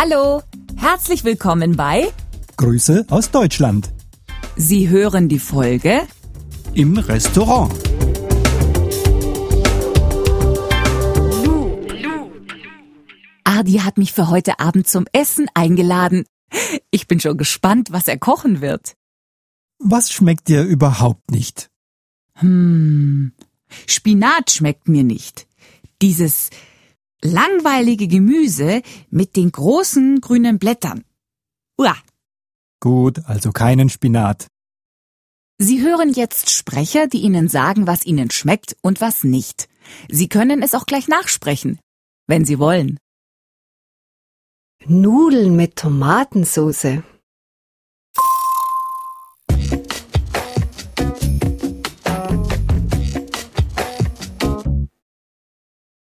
Hallo, herzlich willkommen bei Grüße aus Deutschland. Sie hören die Folge Im Restaurant. Ardi hat mich für heute Abend zum Essen eingeladen. Ich bin schon gespannt, was er kochen wird. Was schmeckt dir überhaupt nicht? Hm, Spinat schmeckt mir nicht. Dieses langweilige Gemüse mit den großen grünen Blättern. Uah. Gut, also keinen Spinat. Sie hören jetzt Sprecher, die Ihnen sagen, was Ihnen schmeckt und was nicht. Sie können es auch gleich nachsprechen, wenn Sie wollen. Nudeln mit Tomatensauce.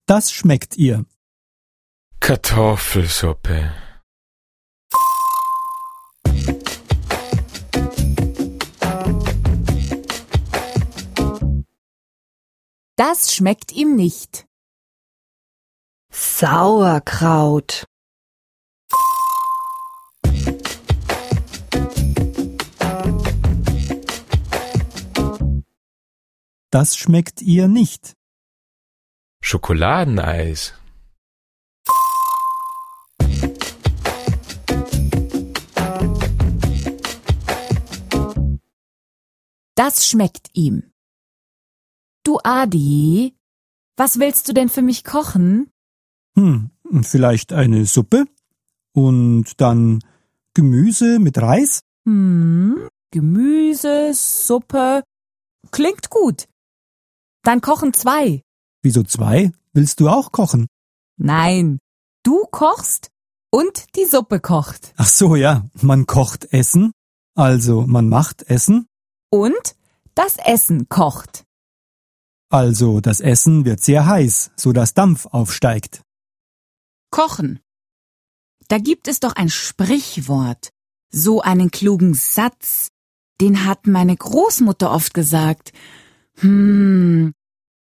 Das schmeckt ihr. Kartoffelsuppe. Das schmeckt ihm nicht. Sauerkraut. Das schmeckt ihr nicht. Schokoladeneis. Das schmeckt ihm. Du Adi, was willst du denn für mich kochen? Hm, vielleicht eine Suppe? Und dann Gemüse mit Reis? Hm, Gemüse, Suppe. Klingt gut. Dann kochen zwei. Wieso zwei? Willst du auch kochen? Nein, du kochst und die Suppe kocht. Ach so, ja. Man kocht Essen. Also man macht Essen. Und das Essen kocht. Also das Essen wird sehr heiß, so dass Dampf aufsteigt. Kochen. Da gibt es doch ein Sprichwort, so einen klugen Satz, den hat meine Großmutter oft gesagt. Hm,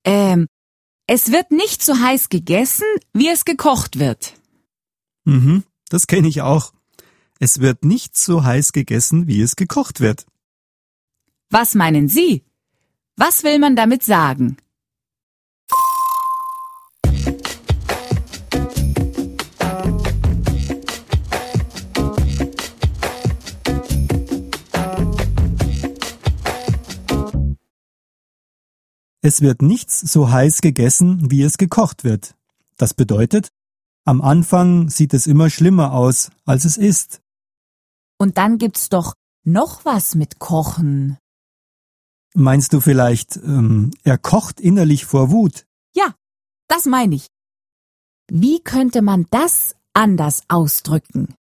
ähm, es wird nicht so heiß gegessen, wie es gekocht wird. Mhm, das kenne ich auch. Es wird nicht so heiß gegessen, wie es gekocht wird. Was meinen Sie? Was will man damit sagen? Es wird nichts so heiß gegessen, wie es gekocht wird. Das bedeutet, am Anfang sieht es immer schlimmer aus, als es ist. Und dann gibt's doch noch was mit Kochen. Meinst du vielleicht, ähm, er kocht innerlich vor Wut? Ja, das meine ich. Wie könnte man das anders ausdrücken?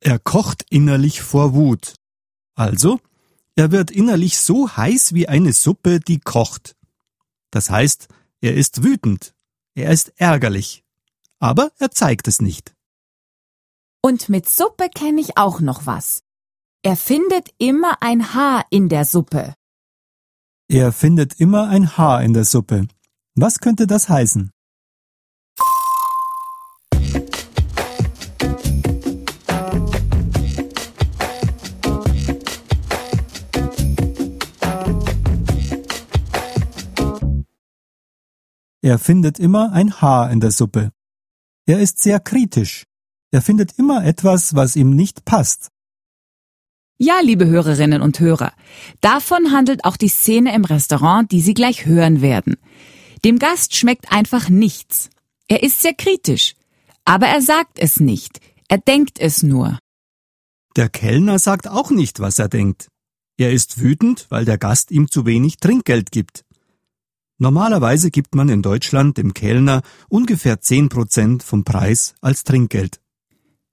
Er kocht innerlich vor Wut. Also, er wird innerlich so heiß wie eine Suppe, die kocht. Das heißt, er ist wütend, er ist ärgerlich, aber er zeigt es nicht. Und mit Suppe kenne ich auch noch was. Er findet immer ein Haar in der Suppe. Er findet immer ein Haar in der Suppe. Was könnte das heißen? Er findet immer ein Haar in der Suppe. Er ist sehr kritisch. Er findet immer etwas, was ihm nicht passt. Ja, liebe Hörerinnen und Hörer, davon handelt auch die Szene im Restaurant, die Sie gleich hören werden. Dem Gast schmeckt einfach nichts. Er ist sehr kritisch. Aber er sagt es nicht. Er denkt es nur. Der Kellner sagt auch nicht, was er denkt. Er ist wütend, weil der Gast ihm zu wenig Trinkgeld gibt. Normalerweise gibt man in Deutschland dem Kellner ungefähr 10 Prozent vom Preis als Trinkgeld.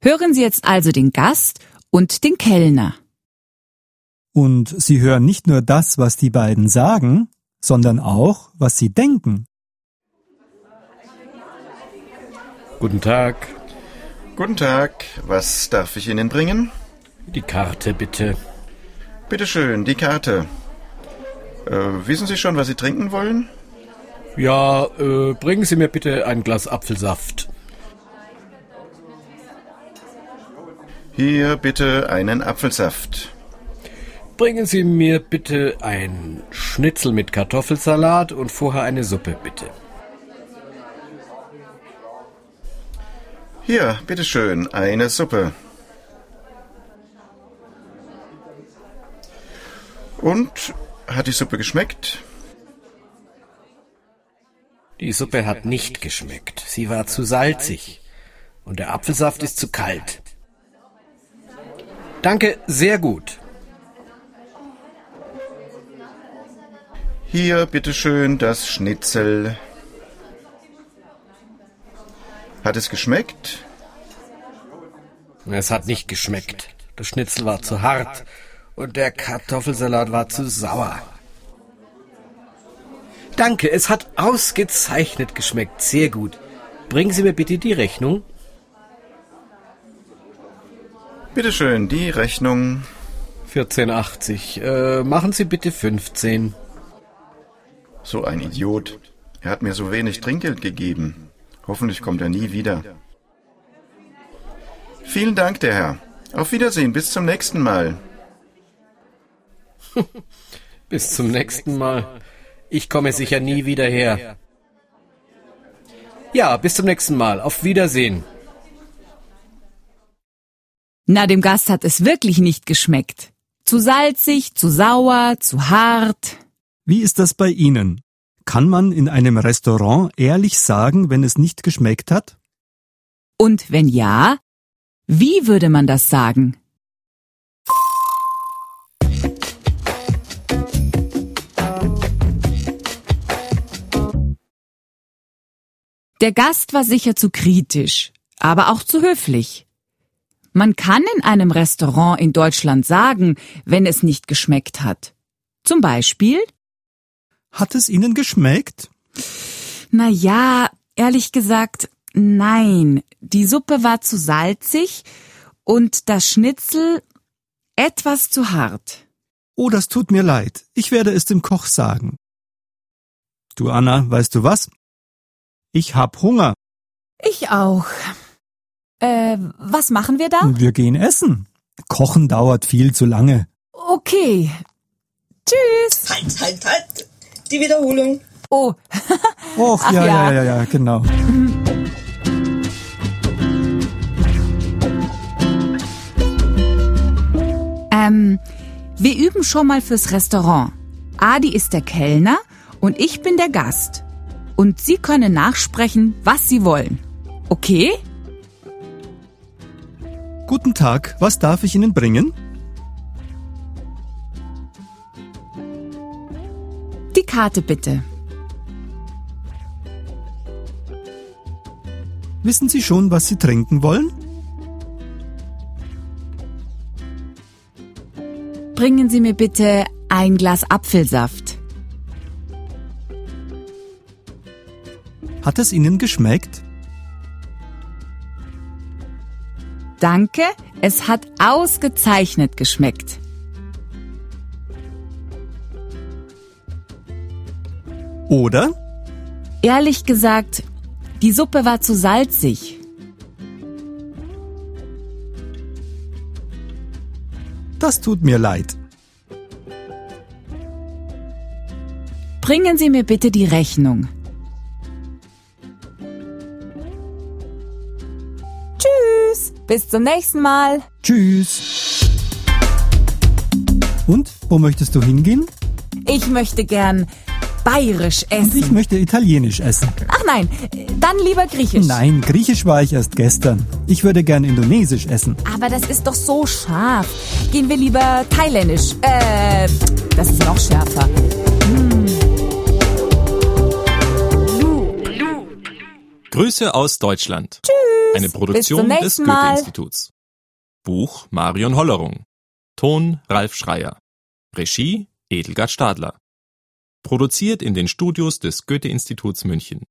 Hören Sie jetzt also den Gast und den Kellner. Und Sie hören nicht nur das, was die beiden sagen, sondern auch, was sie denken. Guten Tag. Guten Tag, was darf ich Ihnen bringen? Die Karte bitte. Bitte schön, die Karte. Äh, wissen Sie schon, was Sie trinken wollen? Ja, äh, bringen Sie mir bitte ein Glas Apfelsaft. Hier bitte einen Apfelsaft. Bringen Sie mir bitte ein Schnitzel mit Kartoffelsalat und vorher eine Suppe, bitte. Hier, bitteschön, eine Suppe. Und hat die Suppe geschmeckt? Die Suppe hat nicht geschmeckt. Sie war zu salzig. Und der Apfelsaft ist zu kalt. Danke, sehr gut. Hier, bitteschön, das Schnitzel. Hat es geschmeckt? Es hat nicht geschmeckt. Das Schnitzel war zu hart und der Kartoffelsalat war zu sauer. Danke, es hat ausgezeichnet geschmeckt. Sehr gut. Bringen Sie mir bitte die Rechnung. Bitteschön, die Rechnung. 14,80. Äh, machen Sie bitte 15. So ein Idiot. Er hat mir so wenig Trinkgeld gegeben. Hoffentlich kommt er nie wieder. Vielen Dank, der Herr. Auf Wiedersehen, bis zum nächsten Mal. Bis zum nächsten Mal. Ich komme sicher nie wieder her. Ja, bis zum nächsten Mal. Auf Wiedersehen. Na, dem Gast hat es wirklich nicht geschmeckt. Zu salzig, zu sauer, zu hart. Wie ist das bei Ihnen? Kann man in einem Restaurant ehrlich sagen, wenn es nicht geschmeckt hat? Und wenn ja, wie würde man das sagen? Der Gast war sicher zu kritisch, aber auch zu höflich. Man kann in einem Restaurant in Deutschland sagen, wenn es nicht geschmeckt hat. Zum Beispiel, Hat es Ihnen geschmeckt? na ja, ehrlich gesagt, nein. Die Suppe war zu salzig und das Schnitzel etwas zu hart. Oh, das tut mir leid. Ich werde es dem Koch sagen. Du Anna, weißt du was? Ich hab Hunger. Ich auch. Äh, was machen wir da? Wir gehen essen. Kochen dauert viel zu lange. Okay. Tschüss. Halt, halt, halt! Die Wiederholung. Oh, Och, Ach ja, ja. ja, ja, ja, genau. ähm, wir üben schon mal fürs Restaurant. Adi ist der Kellner und ich bin der Gast. Und Sie können nachsprechen, was Sie wollen. Okay? Guten Tag, was darf ich Ihnen bringen? Die Karte bitte. Wissen Sie schon, was Sie trinken wollen? Bringen Sie mir bitte ein Glas Apfelsaft. Hat es Ihnen geschmeckt? Danke, es hat ausgezeichnet geschmeckt. Oder? Ehrlich gesagt, die Suppe war zu salzig. Das tut mir leid. Bringen Sie mir bitte die Rechnung. Bis zum nächsten Mal. Tschüss. Und, wo möchtest du hingehen? Ich möchte gern bayerisch Und ich essen. möchte italienisch essen. Ach nein, dann lieber griechisch. Nein, griechisch war ich erst gestern. Ich würde gern indonesisch essen. Aber das ist doch so scharf. Gehen wir lieber thailändisch. Äh, das ist noch schärfer. Grüße aus Deutschland. Eine Produktion des. Goethe-Instituts. Buch Marion Hollerung. Ton Ralf Schreier. Regie Edelgard Stadler. Produziert in den Studios des Goethe-Instituts München.